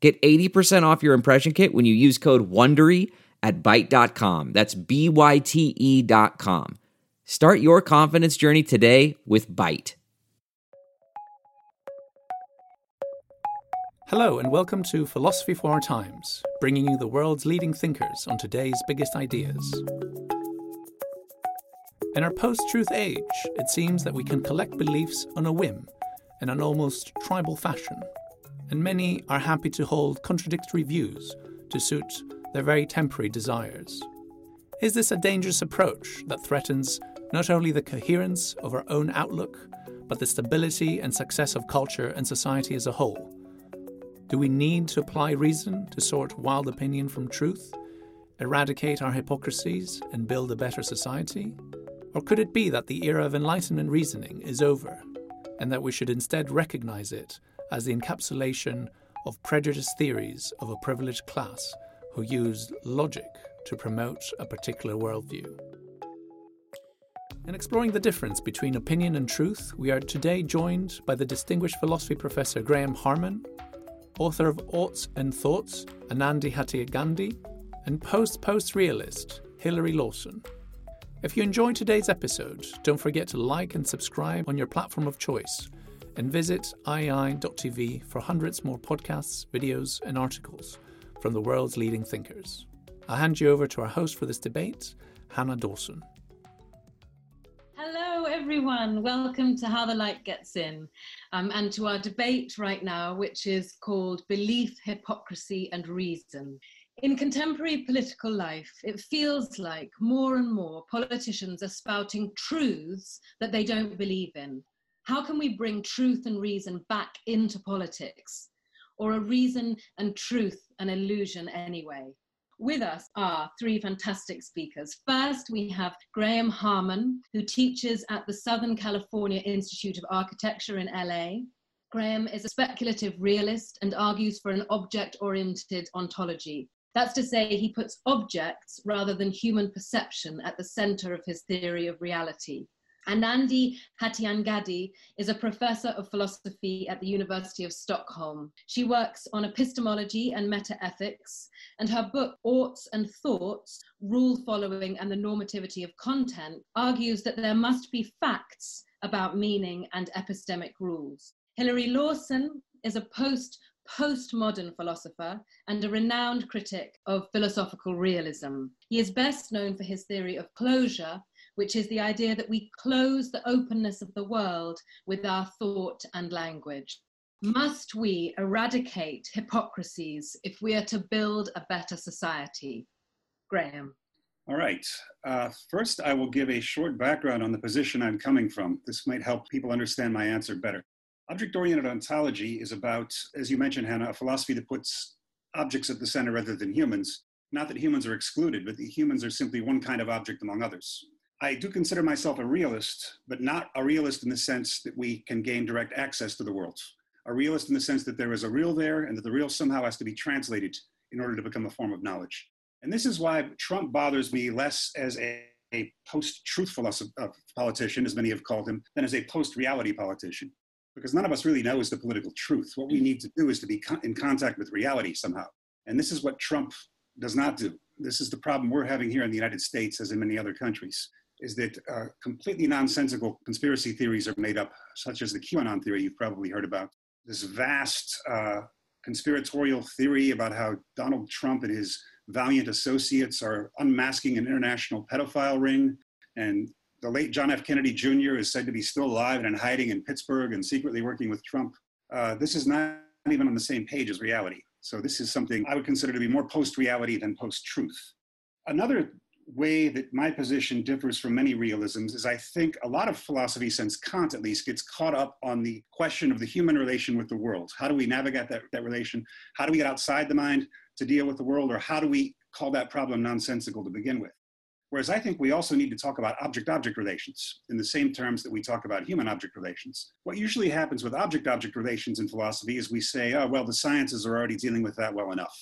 Get 80% off your impression kit when you use code WONDERY at Byte.com. That's B-Y-T-E dot com. Start your confidence journey today with Byte. Hello and welcome to Philosophy for Our Times, bringing you the world's leading thinkers on today's biggest ideas. In our post-truth age, it seems that we can collect beliefs on a whim in an almost tribal fashion, and many are happy to hold contradictory views to suit their very temporary desires. Is this a dangerous approach that threatens not only the coherence of our own outlook, but the stability and success of culture and society as a whole? Do we need to apply reason to sort wild opinion from truth, eradicate our hypocrisies, and build a better society? Or could it be that the era of Enlightenment reasoning is over, and that we should instead recognize it as the encapsulation of prejudiced theories of a privileged class who used logic to promote a particular worldview? In exploring the difference between opinion and truth, we are today joined by the distinguished philosophy professor Graham Harman, author of Oughts and Thoughts, Anandi Hattiangadi, and post post realist Hilary Lawson. If you enjoyed today's episode, don't forget to like and subscribe on your platform of choice and visit iai.tv for hundreds more podcasts, videos, and articles from the world's leading thinkers. I'll hand you over to our host for this debate, Hannah Dawson. Hello, everyone. Welcome to How the Light Gets In um, and to our debate right now, which is called Belief, Hypocrisy, and Reason. In contemporary political life, it feels like more and more politicians are spouting truths that they don't believe in. How can we bring truth and reason back into politics? Or a reason and truth an illusion anyway? With us are three fantastic speakers. First, we have Graham Harman, who teaches at the Southern California Institute of Architecture in LA. Graham is a speculative realist and argues for an object oriented ontology. That's to say, he puts objects rather than human perception at the center of his theory of reality. Anandi Hattiangadi is a professor of philosophy at the University of Stockholm. She works on epistemology and metaethics, and her book, Oughts and Thoughts Rule Following and the Normativity of Content, argues that there must be facts about meaning and epistemic rules. Hilary Lawson is a post postmodern philosopher and a renowned critic of philosophical realism. He is best known for his theory of closure which is the idea that we close the openness of the world with our thought and language. Must we eradicate hypocrisies if we are to build a better society? Graham. All right. Uh, first, I will give a short background on the position I'm coming from. This might help people understand my answer better. Object oriented ontology is about, as you mentioned, Hannah, a philosophy that puts objects at the center rather than humans. Not that humans are excluded, but that humans are simply one kind of object among others. I do consider myself a realist, but not a realist in the sense that we can gain direct access to the world. A realist in the sense that there is a real there and that the real somehow has to be translated in order to become a form of knowledge. And this is why Trump bothers me less as a, a post truth politician, as many have called him, than as a post reality politician. Because none of us really knows the political truth. What we need to do is to be in contact with reality somehow. And this is what Trump does not do. This is the problem we're having here in the United States, as in many other countries is that uh, completely nonsensical conspiracy theories are made up, such as the QAnon theory you've probably heard about. This vast uh, conspiratorial theory about how Donald Trump and his valiant associates are unmasking an international pedophile ring. And the late John F. Kennedy Jr. is said to be still alive and in hiding in Pittsburgh and secretly working with Trump. Uh, this is not even on the same page as reality. So, this is something I would consider to be more post reality than post truth. Another way that my position differs from many realisms is I think a lot of philosophy, since Kant at least, gets caught up on the question of the human relation with the world. How do we navigate that, that relation? How do we get outside the mind to deal with the world, or how do we call that problem nonsensical to begin with? Whereas I think we also need to talk about object object relations in the same terms that we talk about human object relations. What usually happens with object object relations in philosophy is we say, oh, well, the sciences are already dealing with that well enough.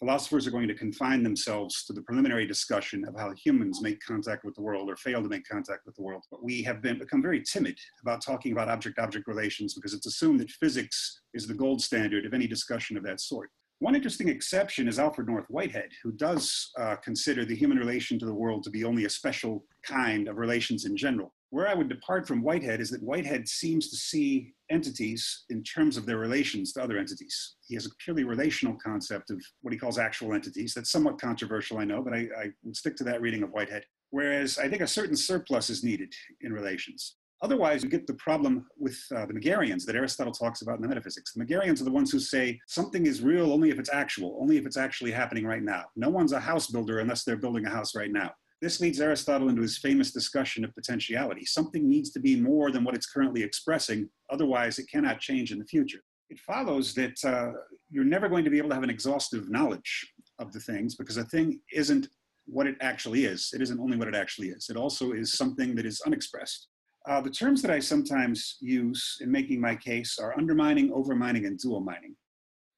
Philosophers are going to confine themselves to the preliminary discussion of how humans make contact with the world or fail to make contact with the world. But we have been, become very timid about talking about object object relations because it's assumed that physics is the gold standard of any discussion of that sort. One interesting exception is Alfred North Whitehead, who does uh, consider the human relation to the world to be only a special kind of relations in general. Where I would depart from Whitehead is that Whitehead seems to see entities in terms of their relations to other entities. He has a purely relational concept of what he calls actual entities. That's somewhat controversial, I know, but I, I would stick to that reading of Whitehead. Whereas I think a certain surplus is needed in relations. Otherwise, you get the problem with uh, the Megarians that Aristotle talks about in the metaphysics. The Megarians are the ones who say something is real only if it's actual, only if it's actually happening right now. No one's a house builder unless they're building a house right now. This leads Aristotle into his famous discussion of potentiality. Something needs to be more than what it's currently expressing, otherwise, it cannot change in the future. It follows that uh, you're never going to be able to have an exhaustive knowledge of the things because a thing isn't what it actually is. It isn't only what it actually is, it also is something that is unexpressed. Uh, the terms that I sometimes use in making my case are undermining, overmining, and dual mining.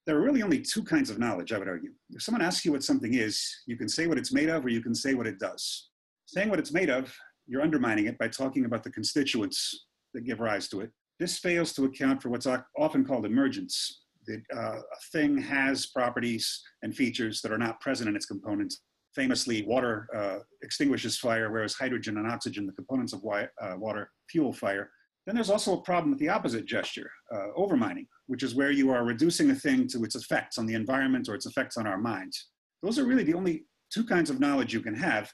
There are really only two kinds of knowledge, I would argue. If someone asks you what something is, you can say what it's made of or you can say what it does. Saying what it's made of, you're undermining it by talking about the constituents that give rise to it. This fails to account for what's often called emergence. That uh, a thing has properties and features that are not present in its components famously, water uh, extinguishes fire, whereas hydrogen and oxygen, the components of uh, water, fuel fire. Then there's also a problem with the opposite gesture, uh, overmining, which is where you are reducing a thing to its effects on the environment or its effects on our minds. Those are really the only two kinds of knowledge you can have.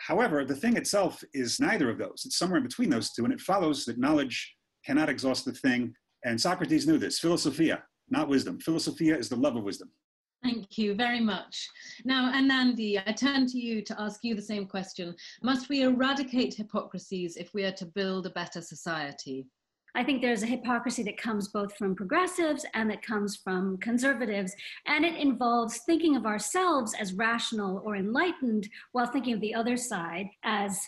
However, the thing itself is neither of those. It's somewhere in between those two, and it follows that knowledge cannot exhaust the thing. And Socrates knew this philosophia, not wisdom. Philosophia is the love of wisdom. Thank you very much. Now, Anandi, I turn to you to ask you the same question. Must we eradicate hypocrisies if we are to build a better society? I think there's a hypocrisy that comes both from progressives and that comes from conservatives, and it involves thinking of ourselves as rational or enlightened while thinking of the other side as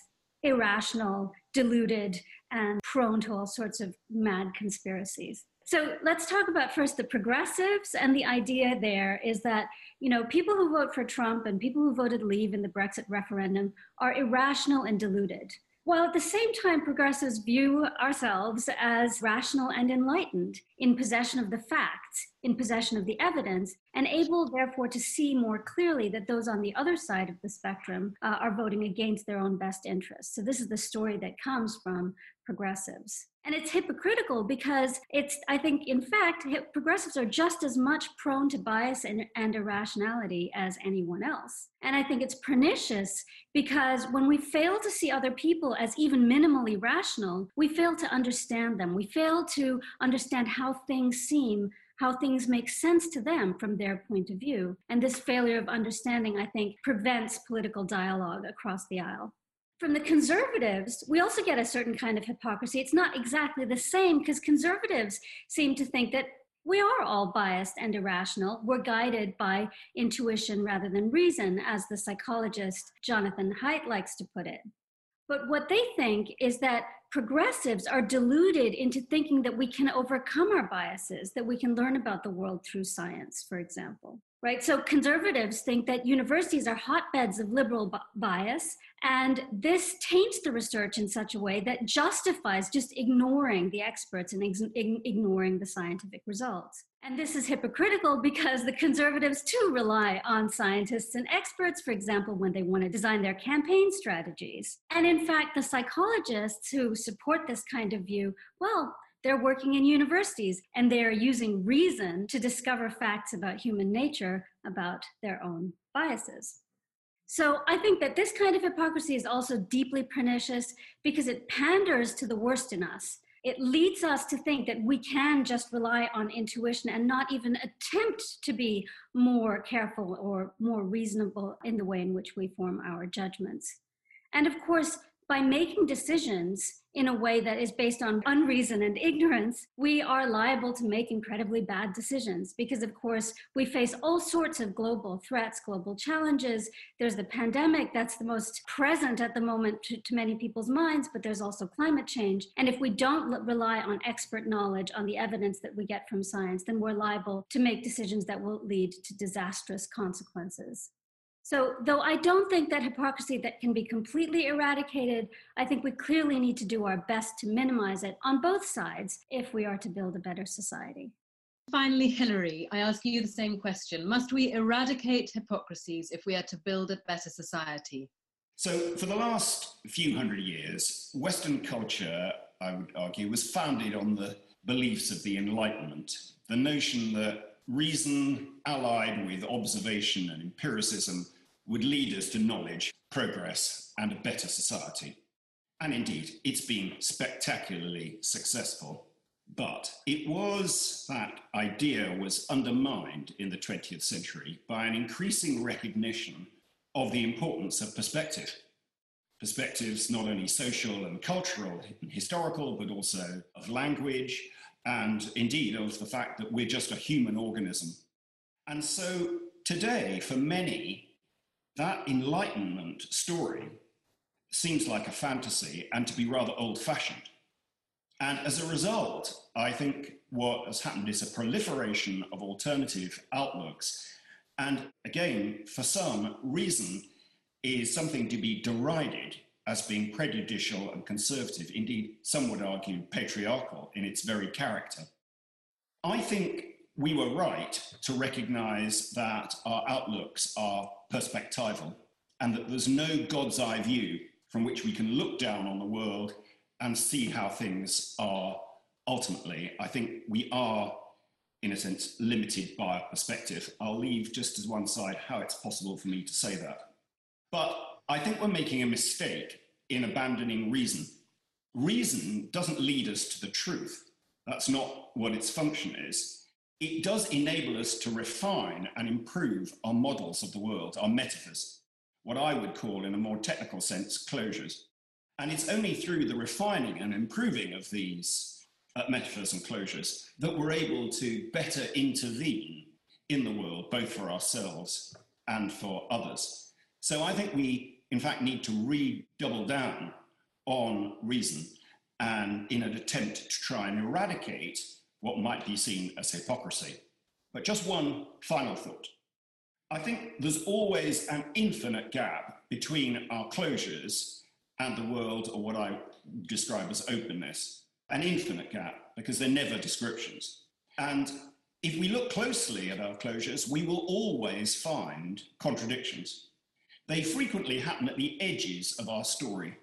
irrational, deluded, and prone to all sorts of mad conspiracies. So let's talk about first the progressives. And the idea there is that, you know, people who vote for Trump and people who voted leave in the Brexit referendum are irrational and deluded. While at the same time, progressives view ourselves as rational and enlightened, in possession of the facts, in possession of the evidence, and able, therefore, to see more clearly that those on the other side of the spectrum uh, are voting against their own best interests. So, this is the story that comes from progressives. And it's hypocritical because it's, I think, in fact, progressives are just as much prone to bias and, and, irrationality as anyone else. And I think it's pernicious because when we fail to see other people as even minimally rational, we fail to understand them. We fail to understand how things seem how things make sense to them from their point of view. And this failure of understanding, I think, prevents political dialogue across the aisle from the conservatives, we also get a certain kind of hypocrisy. It's not exactly the same because conservatives seem to think that we are all biased and irrational. We're guided by intuition rather than reason, as the psychologist Jonathan Haidt likes to put it. But what they think is that progressives are deluded into thinking that we can overcome our biases, that we can learn about the world through science, for example right? So conservatives think that universities are hotbeds of liberal bias, and this taints the research in such a way that justifies just ignoring the experts and ex- ignoring the scientific results. And this is hypocritical because the conservatives too rely on scientists and experts, for example, when they want to design their campaign strategies. And in fact, the psychologists who support this kind of view, well, they're working in universities and they're using reason to discover facts about human nature, about their own biases. So I think that this kind of hypocrisy is also deeply pernicious because it panders to the worst in us. It leads us to think that we can just rely on intuition and not even attempt to be more careful or more reasonable in the way in which we form our judgments. And of course, by making decisions in a way that is based on unreason and ignorance, we are liable to make incredibly bad decisions because, of course, we face all sorts of global threats, global challenges. There's the pandemic that's the most present at the moment to, to many people's minds, but there's also climate change. And if we don't rely on expert knowledge, on the evidence that we get from science, then we're liable to make decisions that will lead to disastrous consequences. So, though I don't think that hypocrisy that can be completely eradicated, I think we clearly need to do our best to minimize it on both sides if we are to build a better society. Finally, Hilary, I ask you the same question. Must we eradicate hypocrisies if we are to build a better society? So, for the last few hundred years, Western culture, I would argue, was founded on the beliefs of the Enlightenment. The notion that reason allied with observation and empiricism would lead us to knowledge, progress, and a better society. And indeed, it's been spectacularly successful. But it was that idea was undermined in the 20th century by an increasing recognition of the importance of perspective. Perspectives not only social and cultural and historical, but also of language, and indeed of the fact that we're just a human organism. And so today, for many, that enlightenment story seems like a fantasy and to be rather old fashioned. And as a result, I think what has happened is a proliferation of alternative outlooks. And again, for some, reason is something to be derided as being prejudicial and conservative, indeed, some would argue patriarchal in its very character. I think we were right to recognize that our outlooks are perspectival and that there's no God's eye view from which we can look down on the world and see how things are ultimately. I think we are, in a sense, limited by our perspective. I'll leave just as one side how it's possible for me to say that. But I think we're making a mistake in abandoning reason. Reason doesn't lead us to the truth. That's not what its function is. It does enable us to refine and improve our models of the world, our metaphors, what I would call, in a more technical sense, closures. And it's only through the refining and improving of these uh, metaphors and closures that we're able to better intervene in the world, both for ourselves and for others. So I think we, in fact, need to redouble down on reason and in an attempt to try and eradicate what might be seen as hypocrisy. But just one final thought. I think there's always an infinite gap between our closures and the world, or what I describe as openness. An infinite gap, because they're never descriptions. And if we look closely at our closures, we will always find contradictions. They frequently happen at the edges of our story.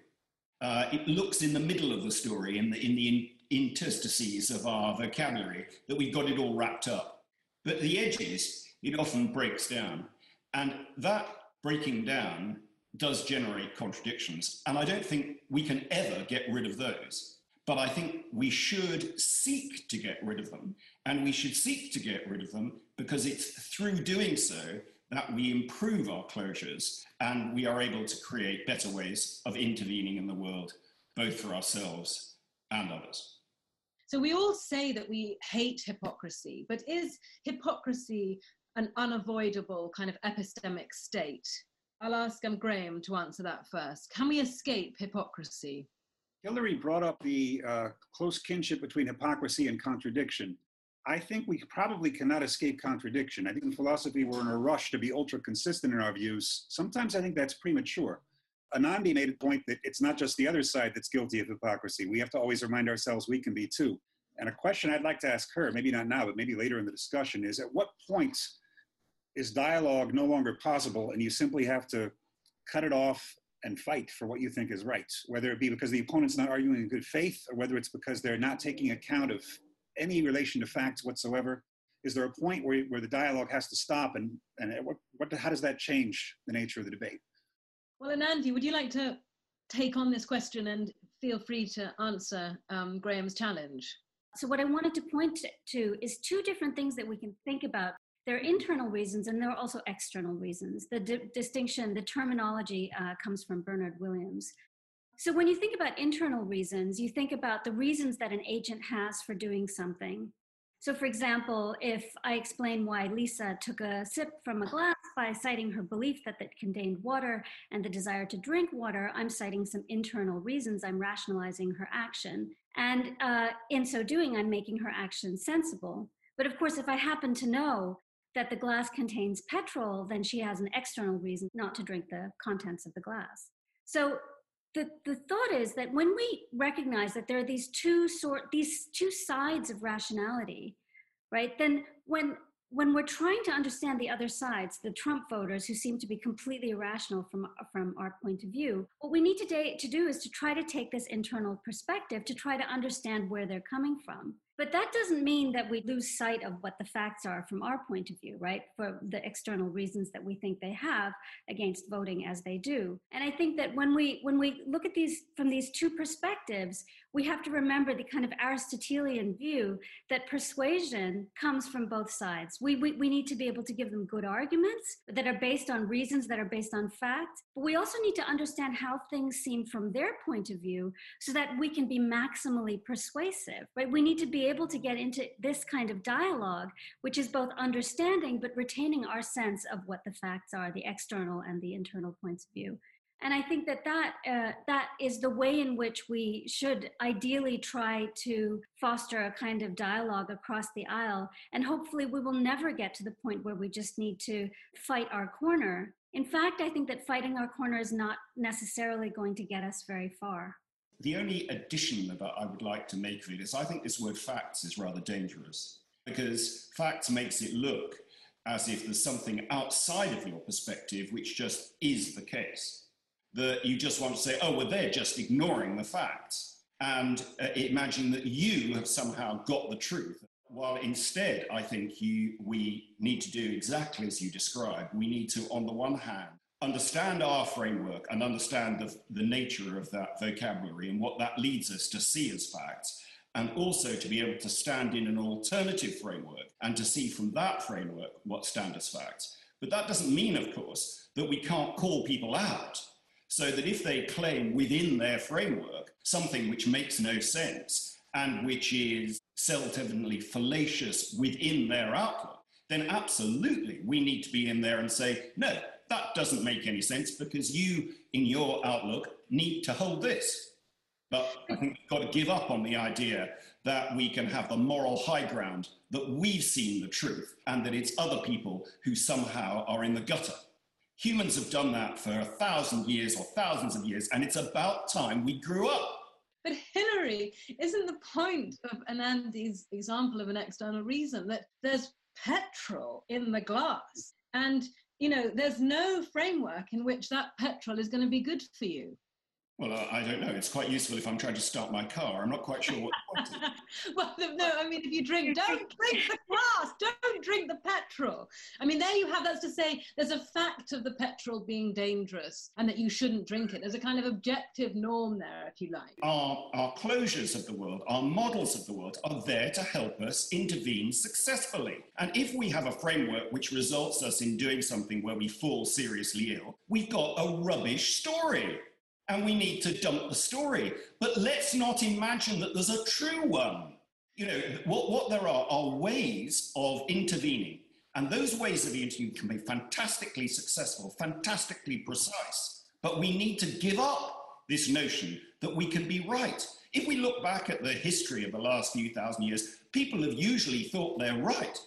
Uh, it looks in the middle of the story, in the, in the interstices of our vocabulary, that we've got it all wrapped up. But the edges, it often breaks down. And that breaking down does generate contradictions. And I don't think we can ever get rid of those. But I think we should seek to get rid of them. And we should seek to get rid of them because it's through doing so that we improve our closures and we are able to create better ways of intervening in the world, both for ourselves and others. So we all say that we hate hypocrisy, but is hypocrisy an unavoidable kind of epistemic state? I'll ask um, Graham to answer that first. Can we escape hypocrisy? Hilary brought up the uh, close kinship between hypocrisy and contradiction. I think we probably cannot escape contradiction. I think in philosophy, we're in a rush to be ultra consistent in our views. Sometimes I think that's premature. Anandi made a point that it's not just the other side that's guilty of hypocrisy. We have to always remind ourselves we can be too. And a question I'd like to ask her, maybe not now, but maybe later in the discussion, is at what point is dialogue no longer possible and you simply have to cut it off and fight for what you think is right, whether it be because the opponent's not arguing in good faith or whether it's because they're not taking account of any relation to facts whatsoever? Is there a point where, where the dialogue has to stop and, and what, what, how does that change the nature of the debate? Well, Anandi, would you like to take on this question and feel free to answer um, Graham's challenge? So, what I wanted to point to is two different things that we can think about. There are internal reasons and there are also external reasons. The di- distinction, the terminology uh, comes from Bernard Williams. So, when you think about internal reasons, you think about the reasons that an agent has for doing something. So, for example, if I explain why Lisa took a sip from a glass by citing her belief that it contained water and the desire to drink water, I'm citing some internal reasons. I'm rationalizing her action. And uh, in so doing, I'm making her action sensible. But of course, if I happen to know that the glass contains petrol, then she has an external reason not to drink the contents of the glass. So the, the thought is that when we recognize that there are these two sort these two sides of rationality right then when when we're trying to understand the other sides the trump voters who seem to be completely irrational from from our point of view what we need to, to do is to try to take this internal perspective to try to understand where they're coming from but that doesn't mean that we lose sight of what the facts are from our point of view, right? For the external reasons that we think they have against voting as they do. And I think that when we when we look at these from these two perspectives, we have to remember the kind of Aristotelian view that persuasion comes from both sides. We, we, we need to be able to give them good arguments that are based on reasons that are based on fact, but we also need to understand how things seem from their point of view so that we can be maximally persuasive, right? We need to be able to get into this kind of dialogue, which is both understanding but retaining our sense of what the facts are, the external and the internal points of view. And I think that that, uh, that is the way in which we should ideally try to foster a kind of dialogue across the aisle. And hopefully, we will never get to the point where we just need to fight our corner. In fact, I think that fighting our corner is not necessarily going to get us very far. The only addition that I would like to make of it is I think this word facts is rather dangerous because facts makes it look as if there's something outside of your perspective which just is the case. That you just want to say, oh, well, they're just ignoring the facts and uh, imagine that you have somehow got the truth. While instead, I think you, we need to do exactly as you described. We need to, on the one hand, understand our framework and understand the, the nature of that vocabulary and what that leads us to see as facts, and also to be able to stand in an alternative framework and to see from that framework what stand as facts. But that doesn't mean, of course, that we can't call people out. So that if they claim within their framework something which makes no sense and which is self evidently fallacious within their outlook, then absolutely we need to be in there and say, no, that doesn't make any sense because you, in your outlook, need to hold this. But I think we've got to give up on the idea that we can have the moral high ground, that we've seen the truth, and that it's other people who somehow are in the gutter. Humans have done that for a thousand years or thousands of years, and it's about time we grew up. But Hilary, isn't the point of Anandi's example of an external reason that there's petrol in the glass? And you know, there's no framework in which that petrol is going to be good for you. Well, uh, I don't know. It's quite useful if I'm trying to start my car. I'm not quite sure what well, no, I mean, if you drink, don't drink the glass, don't drink the petrol. I mean, there you have, that's to say, there's a fact of the petrol being dangerous and that you shouldn't drink it. There's a kind of objective norm there, if you like. Our, our closures of the world, our models of the world are there to help us intervene successfully. And if we have a framework which results us in doing something where we fall seriously ill, we've got a rubbish story and we need to dump the story. But let's not imagine that there's a true one. You know, what, what there are are ways of intervening. And those ways of intervening can be fantastically successful, fantastically precise. But we need to give up this notion that we can be right. If we look back at the history of the last few thousand years, people have usually thought they're right.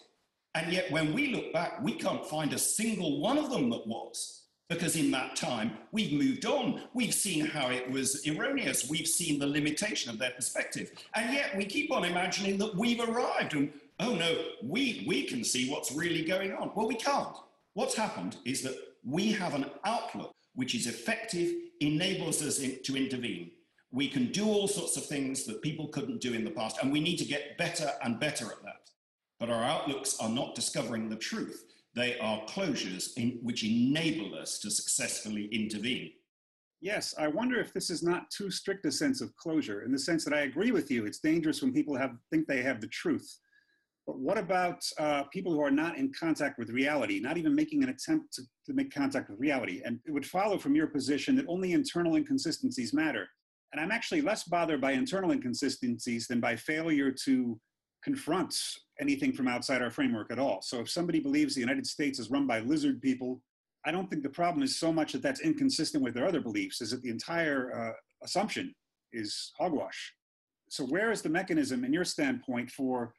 And yet, when we look back, we can't find a single one of them that was because in that time we've moved on. We've seen how it was erroneous. We've seen the limitation of their perspective. And yet we keep on imagining that we've arrived and, oh no, we, we can see what's really going on. Well, we can't. What's happened is that we have an outlook which is effective, enables us in, to intervene. We can do all sorts of things that people couldn't do in the past, and we need to get better and better at that. But our outlooks are not discovering the truth. They are closures in, which enable us to successfully intervene. Yes, I wonder if this is not too strict a sense of closure, in the sense that I agree with you. It's dangerous when people have, think they have the truth. But what about uh, people who are not in contact with reality, not even making an attempt to, to make contact with reality? And it would follow from your position that only internal inconsistencies matter. And I'm actually less bothered by internal inconsistencies than by failure to confront anything from outside our framework at all. So if somebody believes the United States is run by lizard people, I don't think the problem is so much that that's inconsistent with their other beliefs, is that the entire uh, assumption is hogwash. So where is the mechanism, in your standpoint, for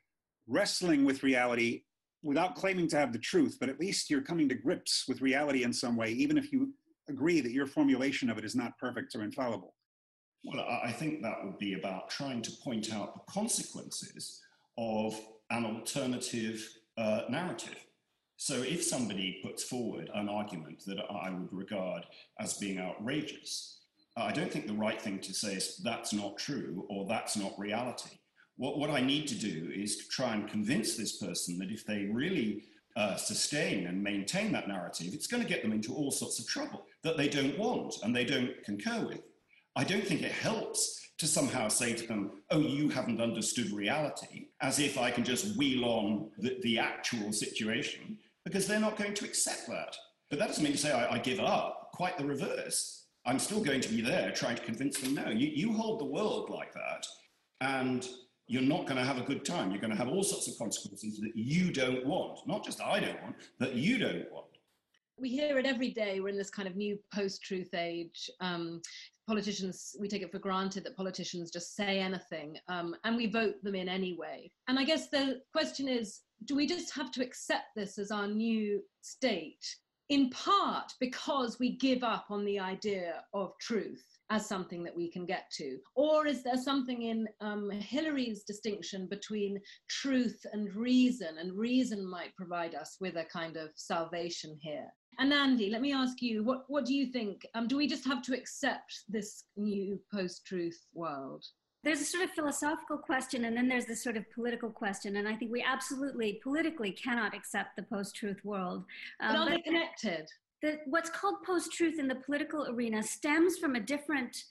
wrestling with reality without claiming to have the truth, but at least you're coming to grips with reality in some way, even if you agree that your formulation of it is not perfect or infallible? Well, I think that would be about trying to point out the consequences of an alternative uh, narrative. So if somebody puts forward an argument that I would regard as being outrageous, I don't think the right thing to say is that's not true or that's not reality. What, what I need to do is to try and convince this person that if they really uh, sustain and maintain that narrative, it's going to get them into all sorts of trouble that they don't want and they don't concur with. I don't think it helps to somehow say to them, oh, you haven't understood reality, as if I can just wheel on the, the actual situation, because they're not going to accept that. But that doesn't mean to say I, I give up, quite the reverse. I'm still going to be there trying to convince them no, you, you hold the world like that, and you're not going to have a good time. You're going to have all sorts of consequences that you don't want. Not just I don't want, that you don't want we hear it every day. We're in this kind of new post-truth age. Um, politicians, we take it for granted that politicians just say anything, um, and we vote them in anyway. And I guess the question is, do we just have to accept this as our new state? In part because we give up on the idea of truth as something that we can get to? Or is there something in um, Hilary's distinction between truth and reason? And reason might provide us with a kind of salvation here. Anandi, let me ask you, what, what do you think? Um, do we just have to accept this new post truth world? There's a sort of philosophical question, and then there's this sort of political question. And I think we absolutely politically cannot accept the post truth world. Um, but are but they connected? The, what's called post truth in the political arena stems from a different,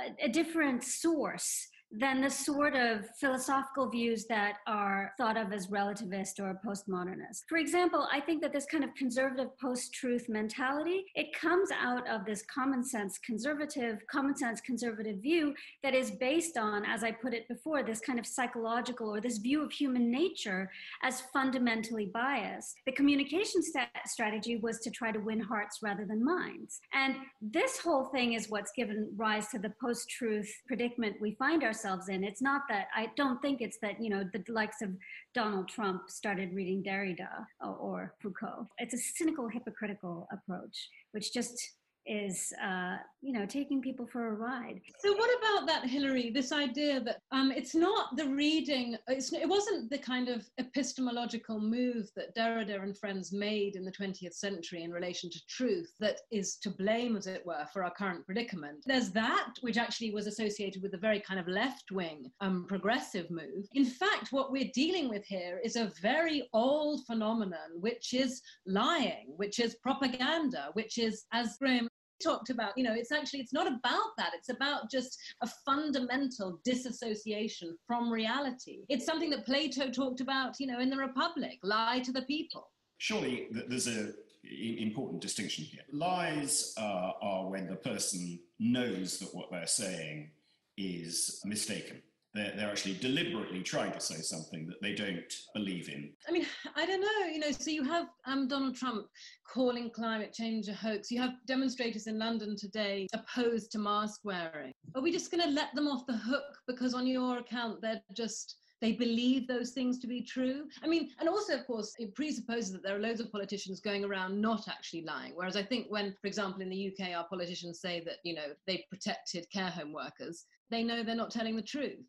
a, a different source than the sort of philosophical views that are thought of as relativist or postmodernist. For example, I think that this kind of conservative post-truth mentality, it comes out of this common sense conservative, common sense conservative view that is based on, as I put it before, this kind of psychological or this view of human nature as fundamentally biased. The communication st- strategy was to try to win hearts rather than minds. And this whole thing is what's given rise to the post-truth predicament we find ourselves ourselves in. It's not that I don't think it's that, you know, the likes of Donald Trump started reading Derrida or, or Foucault. It's a cynical, hypocritical approach, which just is uh, you know taking people for a ride. So what about that hilary this idea that um, it's not the reading it wasn't the kind of epistemological move that derrida and friends made in the 20th century in relation to truth that is to blame as it were for our current predicament. There's that which actually was associated with a very kind of left-wing um, progressive move. In fact what we're dealing with here is a very old phenomenon which is lying which is propaganda which is as graham talked about you know it's actually it's not about that. It's about just a fundamental disassociation from reality. It's something that plato talked about you know in the republic lie to the people. Surely there's a important distinction here. Lies uh, are when the person knows that what they're saying is mistaken they're, they're actually deliberately trying to say something that they don't believe in. I mean, I don't know, you know, so you have um, Donald Trump calling climate change a hoax. You have demonstrators in London today opposed to mask wearing. Are we just going to let them off the hook because on your account they're just they believe those things to be true. I mean, and also, of course, it presupposes that there are loads of politicians going around not actually lying. Whereas I think when, for example, in the UK, our politicians say that, you know, they protected care home workers, they know they're not telling the truth.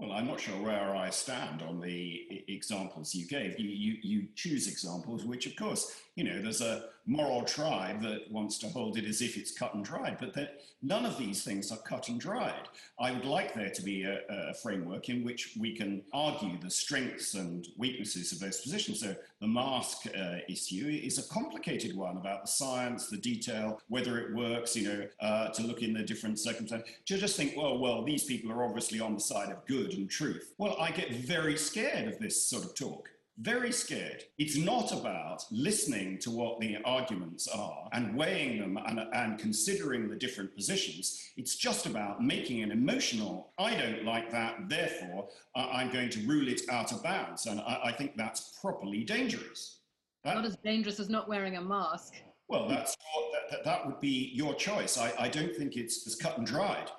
Well, I'm not sure where I stand on the examples you gave. You, you, you choose examples, which, of course, you know, there's a moral tribe that wants to hold it as if it's cut and dried, but that none of these things are cut and dried. I would like there to be a, a framework in which we can argue the strengths and weaknesses of those positions. So the mask uh, issue is a complicated one about the science, the detail, whether it works, you know, uh, to look in the different circumstances. To just think, well, well, these people are obviously on the side of good and truth. Well, I get very scared of this sort of talk very scared. It's not about listening to what the arguments are and weighing them and, and, considering the different positions. It's just about making an emotional, I don't like that, therefore I'm going to rule it out of bounds. And I, I think that's properly dangerous. That, not as dangerous as not wearing a mask. Well, that's that, that, that would be your choice. I, I don't think it's as cut and dried.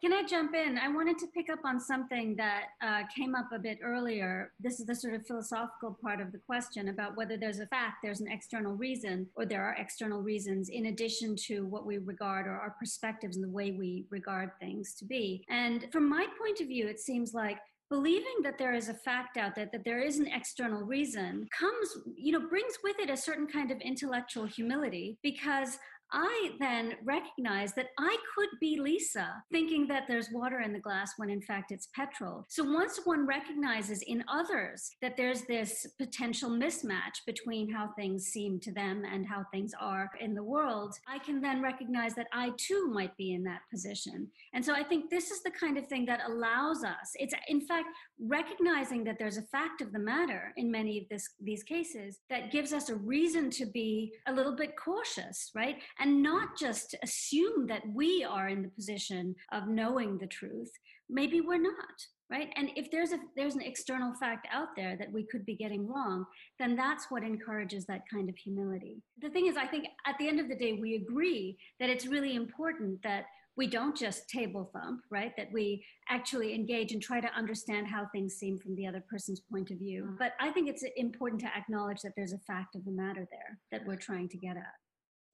Can I jump in? I wanted to pick up on something that uh, came up a bit earlier. This is the sort of philosophical part of the question about whether there's a fact, there's an external reason, or there are external reasons in addition to what we regard or our perspectives and the way we regard things to be. And from my point of view, it seems like believing that there is a fact out there that there is an external reason comes you know brings with it a certain kind of intellectual humility because I then recognize that I could be Lisa thinking that there's water in the glass when in fact it's petrol. So once one recognizes in others that there's this potential mismatch between how things seem to them and how things are in the world, I can then recognize that I too might be in that position. And so I think this is the kind of thing that allows us, it's in fact recognizing that there's a fact of the matter in many of this, these cases that gives us a reason to be a little bit cautious, right? And not just assume that we are in the position of knowing the truth. Maybe we're not right? And if there's a there's an external fact out there that we could be getting wrong then that's what encourages that kind of humility. The thing is i think at the end of the day we agree that it's really important that we don't just table thump right? That we actually engage and try to understand how things seem from the other person's point of view. Mm-hmm. But i think it's important to acknowledge that there's a fact of the matter there that we're trying to get at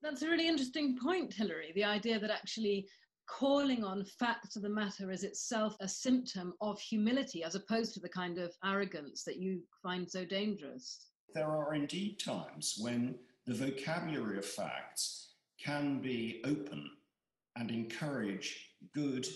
that's a really interesting point, Hilary. The idea that actually calling on facts of the matter is itself a symptom of humility as opposed to the kind of arrogance that you find so dangerous. There are indeed times when the vocabulary of facts can be open and encourage good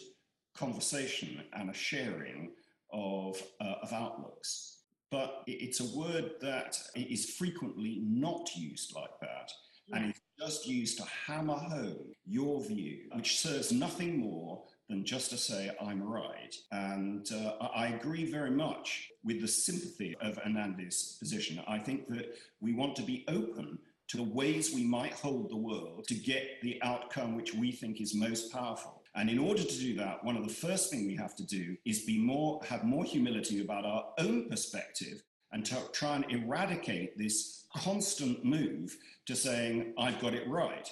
conversation and a sharing of, uh, of outlooks. But it's a word that is frequently not used like that and is just used to hammer home your view, which serves nothing more than just to say, I'm right. And uh, I agree very much with the sympathy of Anandi's position. I think that we want to be open to the ways we might hold the world to get the outcome which we think is most powerful. And in order to do that, one of the first things we have to do is be more, have more humility about our own perspective and to try and eradicate this constant move to saying, I've got it right.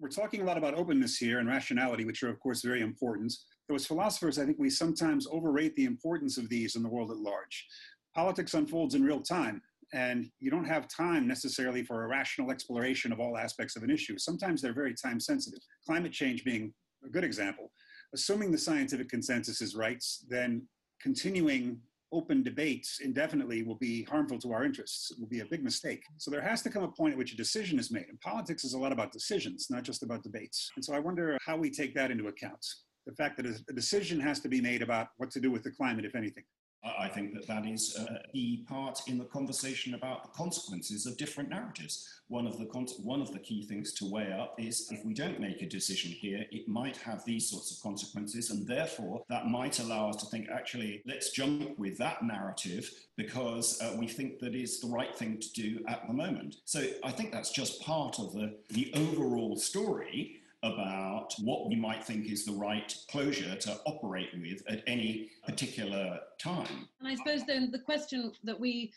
We're talking a lot about openness here and rationality, which are, of course, very important. Though, as philosophers, I think we sometimes overrate the importance of these in the world at large. Politics unfolds in real time, and you don't have time necessarily for a rational exploration of all aspects of an issue. Sometimes they're very time sensitive. Climate change being a good example. Assuming the scientific consensus is right, then continuing open debates indefinitely will be harmful to our interests. It will be a big mistake. So there has to come a point at which a decision is made. And politics is a lot about decisions, not just about debates. And so I wonder how we take that into account. The fact that a decision has to be made about what to do with the climate, if anything. I think that that is a key part in the conversation about the consequences of different narratives. One of the one of the key things to weigh up is if we don't make a decision here, it might have these sorts of consequences, and therefore that might allow us to think, actually, let's jump with that narrative because uh, we think that is the right thing to do at the moment. So I think that's just part of the the overall story about what we might think is the right closure to operate with at any particular time. And I suppose then the question that we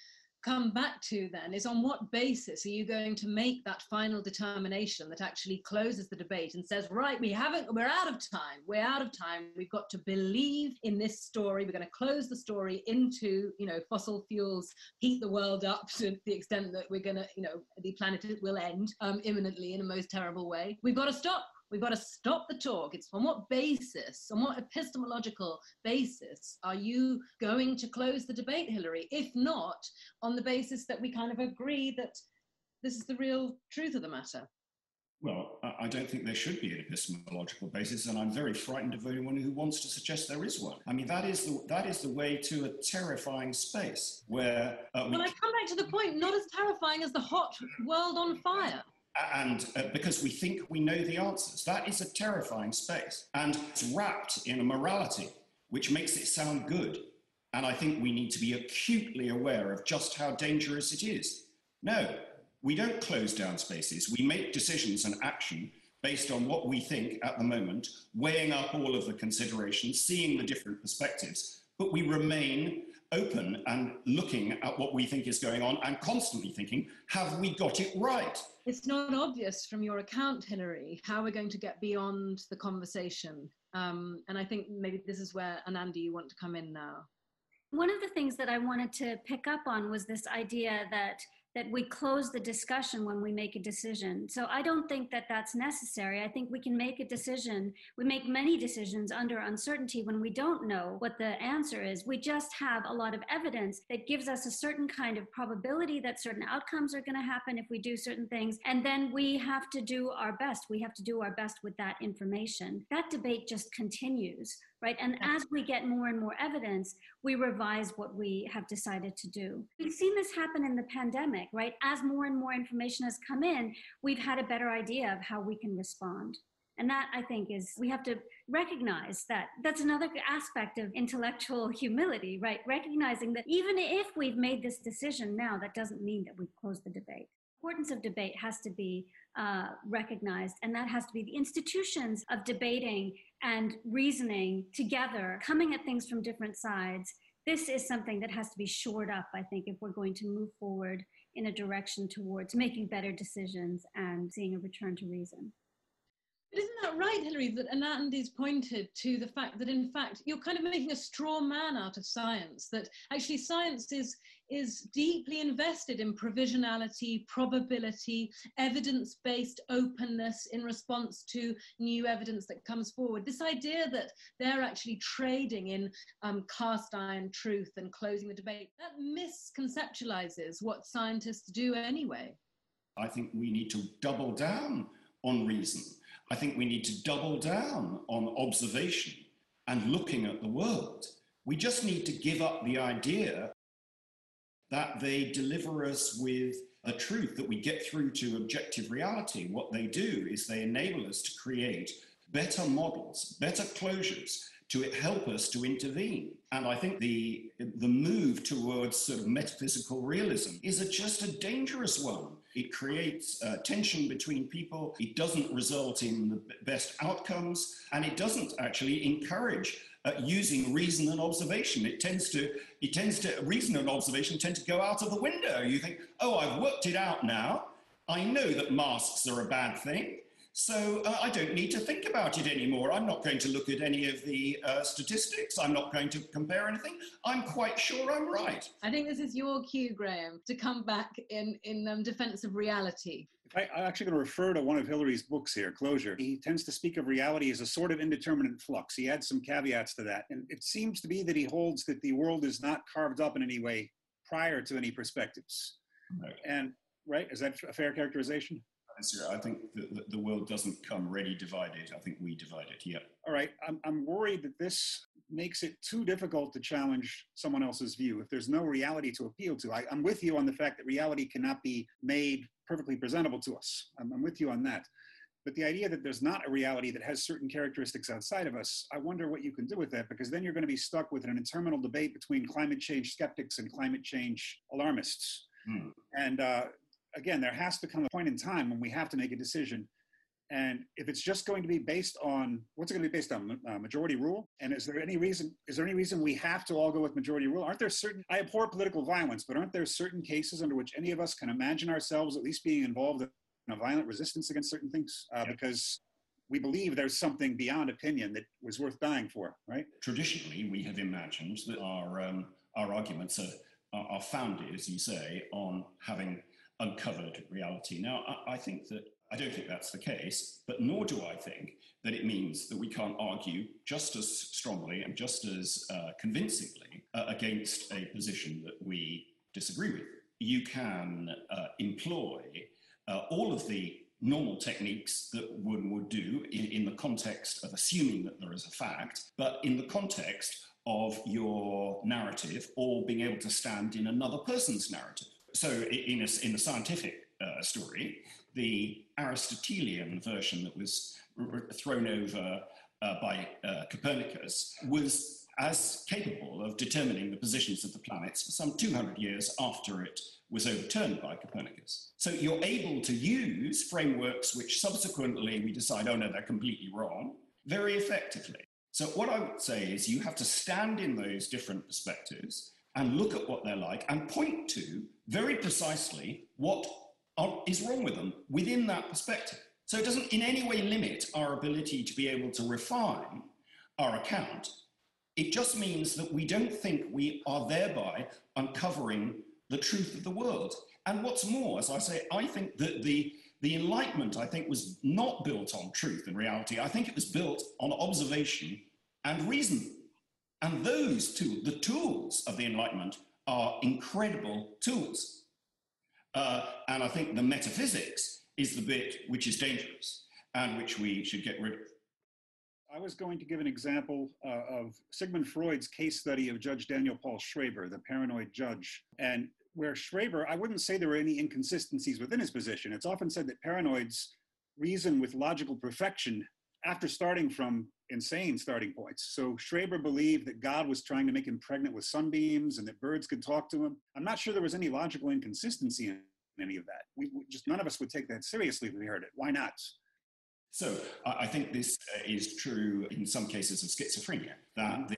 come back to then is on what basis are you going to make that final determination that actually closes the debate and says right we haven't we're out of time we're out of time we've got to believe in this story we're going to close the story into you know fossil fuels heat the world up to the extent that we're going to you know the planet will end um, imminently in a most terrible way we've got to stop We've got to stop the talk. It's on what basis, on what epistemological basis are you going to close the debate, Hilary? If not, on the basis that we kind of agree that this is the real truth of the matter. Well, I don't think there should be an epistemological basis, and I'm very frightened of anyone who wants to suggest there is one. I mean, that is the that is the way to a terrifying space where. Uh, we... Well, I come back to the point: not as terrifying as the hot world on fire and uh, because we think we know the answers. That is a terrifying space. And it's wrapped in a morality which makes it sound good. And I think we need to be acutely aware of just how dangerous it is. No, we don't close down spaces. We make decisions and action based on what we think at the moment, weighing up all of the considerations, seeing the different perspectives, but we remain open and looking at what we think is going on and constantly thinking, have we got it right? It's not obvious from your account, Hilary, how we're going to get beyond the conversation. Um, and I think maybe this is where, Anandi, you want to come in now. One of the things that I wanted to pick up on was this idea that that we close the discussion when we make a decision. So I don't think that that's necessary. I think we can make a decision. We make many decisions under uncertainty when we don't know what the answer is. We just have a lot of evidence that gives us a certain kind of probability that certain outcomes are going to happen if we do certain things. And then we have to do our best. We have to do our best with that information. That debate just continues right? And as we get more and more evidence, we revise what we have decided to do. We've seen this happen in the pandemic, right? As more and more information has come in, we've had a better idea of how we can respond. And that I think is, we have to recognize that that's another aspect of intellectual humility, right? Recognizing that even if we've made this decision now, that doesn't mean that we've closed the debate importance of debate has to be uh, recognized, and that has to be the institutions of debating and reasoning together, coming at things from different sides. This is something that has to be shored up, I think, if we're going to move forward in a direction towards making better decisions and seeing a return to reason. But isn't that right, Hilary, that Anandi's pointed to the fact that, in fact, you're kind of making a straw man out of science, that actually science is, is deeply invested in provisionality, probability, evidence based openness in response to new evidence that comes forward. This idea that they're actually trading in um, cast iron truth and closing the debate, that misconceptualizes what scientists do anyway. I think we need to double down on reason I think we need to double down on observation and looking at the world. We just need to give up the idea that they deliver us with a truth that we get through to objective reality. What they do is they enable us to create better models, better closures to help us to intervene. And I think the, the move towards sort of metaphysical realism is a, just a dangerous one. It creates uh, tension between people, it doesn't result in the best outcomes, and it doesn't actually encourage uh, using reason and observation. It tends to, it tends to, reason and observation tend to go out of the window. You think, oh, I've worked it out now. I know that masks are a bad thing. So uh, I don't need to think about it anymore. I'm not going to look at any of the uh, statistics. I'm not going to compare anything. I'm quite sure I'm right. I think this is your cue, Graham, to come back in, in um, defense of reality. I, am actually going to refer to one of Hilary's books here, Closure. He tends to speak of reality as a sort of indeterminate flux. He adds some caveats to that. And it seems to be that he holds that the world is not carved up in any way prior to any perspectives. Right. And, right, is that a fair characterization? I think the, the world doesn't come ready divided. I think we divide it. Yeah. All right. I'm, I'm worried that this makes it too difficult to challenge someone else's view. If there's no reality to appeal to, I, am with you on the fact that reality cannot be made perfectly presentable to us. I'm, I'm with you on that. But the idea that there's not a reality that has certain characteristics outside of us, I wonder what you can do with that because then you're going to be stuck with an interminable debate between climate change skeptics and climate change alarmists. Hmm. And uh, again, there has to come a point in time when we have to make a decision. And if it's just going to be based on what's it going to be based on uh, majority rule? And is there any reason? Is there any reason we have to all go with majority rule? Aren't there certain? I abhor political violence, but aren't there certain cases under which any of us can imagine ourselves at least being involved in a violent resistance against certain things uh, because we believe there's something beyond opinion that was worth dying for, right? Traditionally, we have imagined that our um, our arguments are, are founded, as you say, on having uncovered reality. Now, I, I think that I don't think that's the case, but nor do I think that it means that we can't argue just as strongly and just as uh, convincingly uh, against a position that we disagree with. You can uh, employ uh, all of the normal techniques that one would do in, in the context of assuming that there is a fact, but in the context of your narrative or being able to stand in another person's narrative so in a, in the scientific uh, story, the Aristotelian version that was r- thrown over uh, by uh, Copernicus was as capable of determining the positions of the planets for some 200 years after it was overturned by Copernicus. So you're able to use frameworks which subsequently we decide, oh no, they're completely wrong, very effectively. So what I would say is you have to stand in those different perspectives and look at what they're like and point to very precisely what is wrong with them within that perspective. So it doesn't in any way limit our ability to be able to refine our account. It just means that we don't think we are thereby uncovering the truth of the world. And what's more, as I say, I think that the, the Enlightenment, I think, was not built on truth and reality. I think it was built on observation and reason. And those two, the tools of the Enlightenment, are incredible tools. Uh, and I think the metaphysics is the bit which is dangerous and which we should get rid of. I was going to give an example uh, of Sigmund Freud's case study of Judge Daniel Paul Schreber, the paranoid judge. And where Schreber, I wouldn't say there were any inconsistencies within his position. It's often said that paranoids reason with logical perfection after starting from insane starting points. So Schreber believed that God was trying to make him pregnant with sunbeams and that birds could talk to him. I'm not sure there was any logical inconsistency in any of that. We, we just none of us would take that seriously if we heard it. Why not? So I think this is true in some cases of schizophrenia, that mm-hmm. the,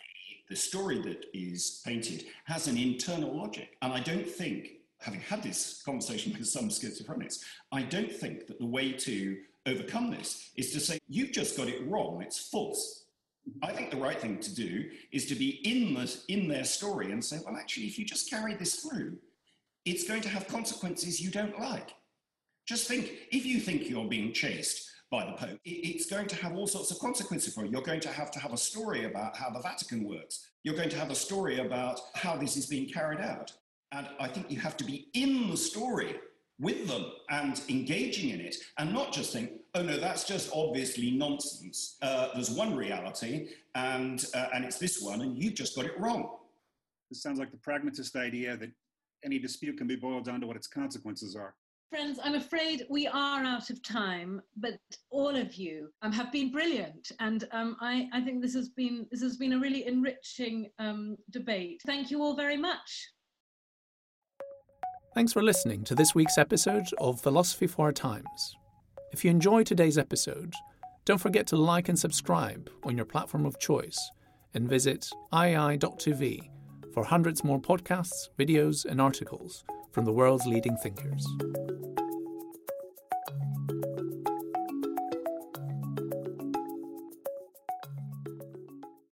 the story that is painted has an internal logic. And I don't think, having had this conversation with some schizophrenics, I don't think that the way to overcome this is to say, you've just got it wrong, it's false. I think the right thing to do is to be in, the, in their story and say, well, actually, if you just carry this through, it's going to have consequences you don't like. Just think if you think you're being chased by the Pope, it's going to have all sorts of consequences for you. You're going to have to have a story about how the Vatican works. You're going to have a story about how this is being carried out. And I think you have to be in the story with them and engaging in it and not just think, oh no, that's just obviously nonsense. Uh, there's one reality and, uh, and it's this one and you've just got it wrong. This sounds like the pragmatist idea that any dispute can be boiled down to what its consequences are. Friends, I'm afraid we are out of time, but all of you um, have been brilliant, and um, I, I, think this has been this has been a really enriching um, debate. Thank you all very much. Thanks for listening to this week's episode of Philosophy for Our Times. If you enjoyed today's episode, don't forget to like and subscribe on your platform of choice, and visit iai.tv for hundreds more podcasts, videos, and articles from the world's leading thinkers.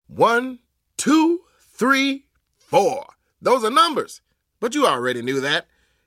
One, two, three, four. Those are numbers. But you already knew that.